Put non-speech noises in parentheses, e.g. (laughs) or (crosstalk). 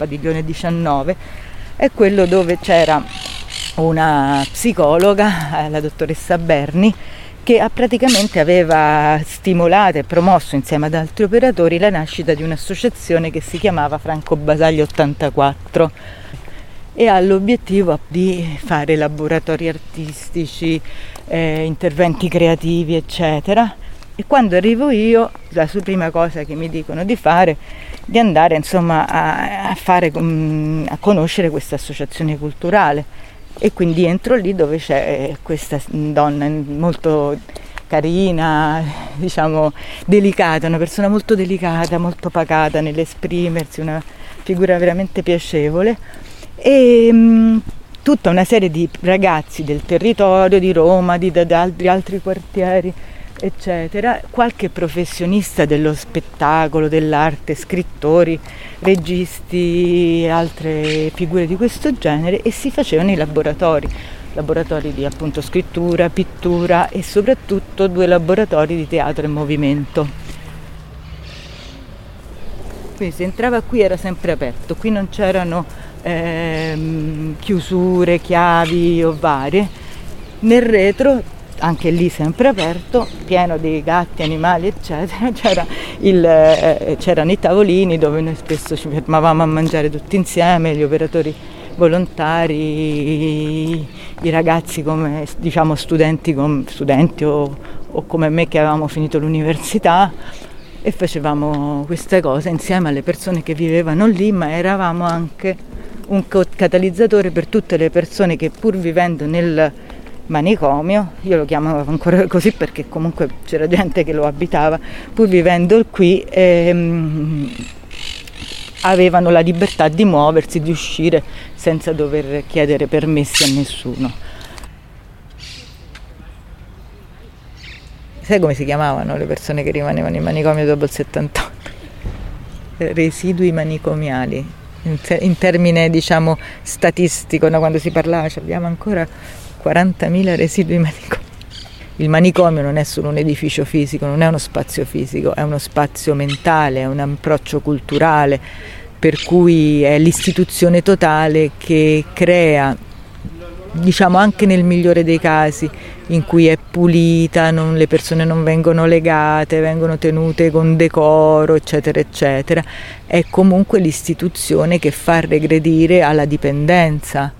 padiglione 19, è quello dove c'era una psicologa, la dottoressa Berni, che praticamente aveva stimolato e promosso insieme ad altri operatori la nascita di un'associazione che si chiamava Franco Basaglia 84 e ha l'obiettivo di fare laboratori artistici, eh, interventi creativi, eccetera. E quando arrivo io, la prima cosa che mi dicono di fare è di andare insomma a, fare, a conoscere questa associazione culturale. E quindi entro lì dove c'è questa donna molto carina, diciamo delicata, una persona molto delicata, molto pacata nell'esprimersi, una figura veramente piacevole. E mh, tutta una serie di ragazzi del territorio di Roma, di, di, di altri quartieri eccetera, qualche professionista dello spettacolo, dell'arte, scrittori, registi, altre figure di questo genere e si facevano i laboratori, laboratori di appunto scrittura, pittura e soprattutto due laboratori di teatro e movimento. Quindi si entrava qui era sempre aperto, qui non c'erano ehm, chiusure, chiavi o varie. Nel retro anche lì sempre aperto, pieno di gatti, animali, eccetera. (laughs) C'era il, eh, c'erano i tavolini dove noi spesso ci fermavamo a mangiare tutti insieme, gli operatori volontari, i, ragazzi come diciamo studenti, com, studenti o, o come me che avevamo finito l'università e facevamo queste cose insieme alle persone che vivevano lì, ma eravamo anche un catalizzatore per tutte le persone che pur vivendo nel manicomio, io lo chiamavo ancora così perché comunque c'era gente che lo abitava, pur vivendo qui ehm, avevano la libertà di muoversi, di uscire senza dover chiedere permessi a nessuno. Sai come si chiamavano le persone che rimanevano in manicomio dopo il 78? Residui manicomiali. In, in termine diciamo statistico, no? quando si parlava, abbiamo ancora 40.000 residui manicomi. Il manicomio non è solo un edificio fisico, non è uno spazio fisico, è uno spazio mentale, è un approccio culturale, per cui è l'istituzione totale che crea, diciamo anche nel migliore dei casi, in cui è pulita, non, le persone non vengono legate, vengono tenute con decoro, eccetera, eccetera, è comunque l'istituzione che fa regredire alla dipendenza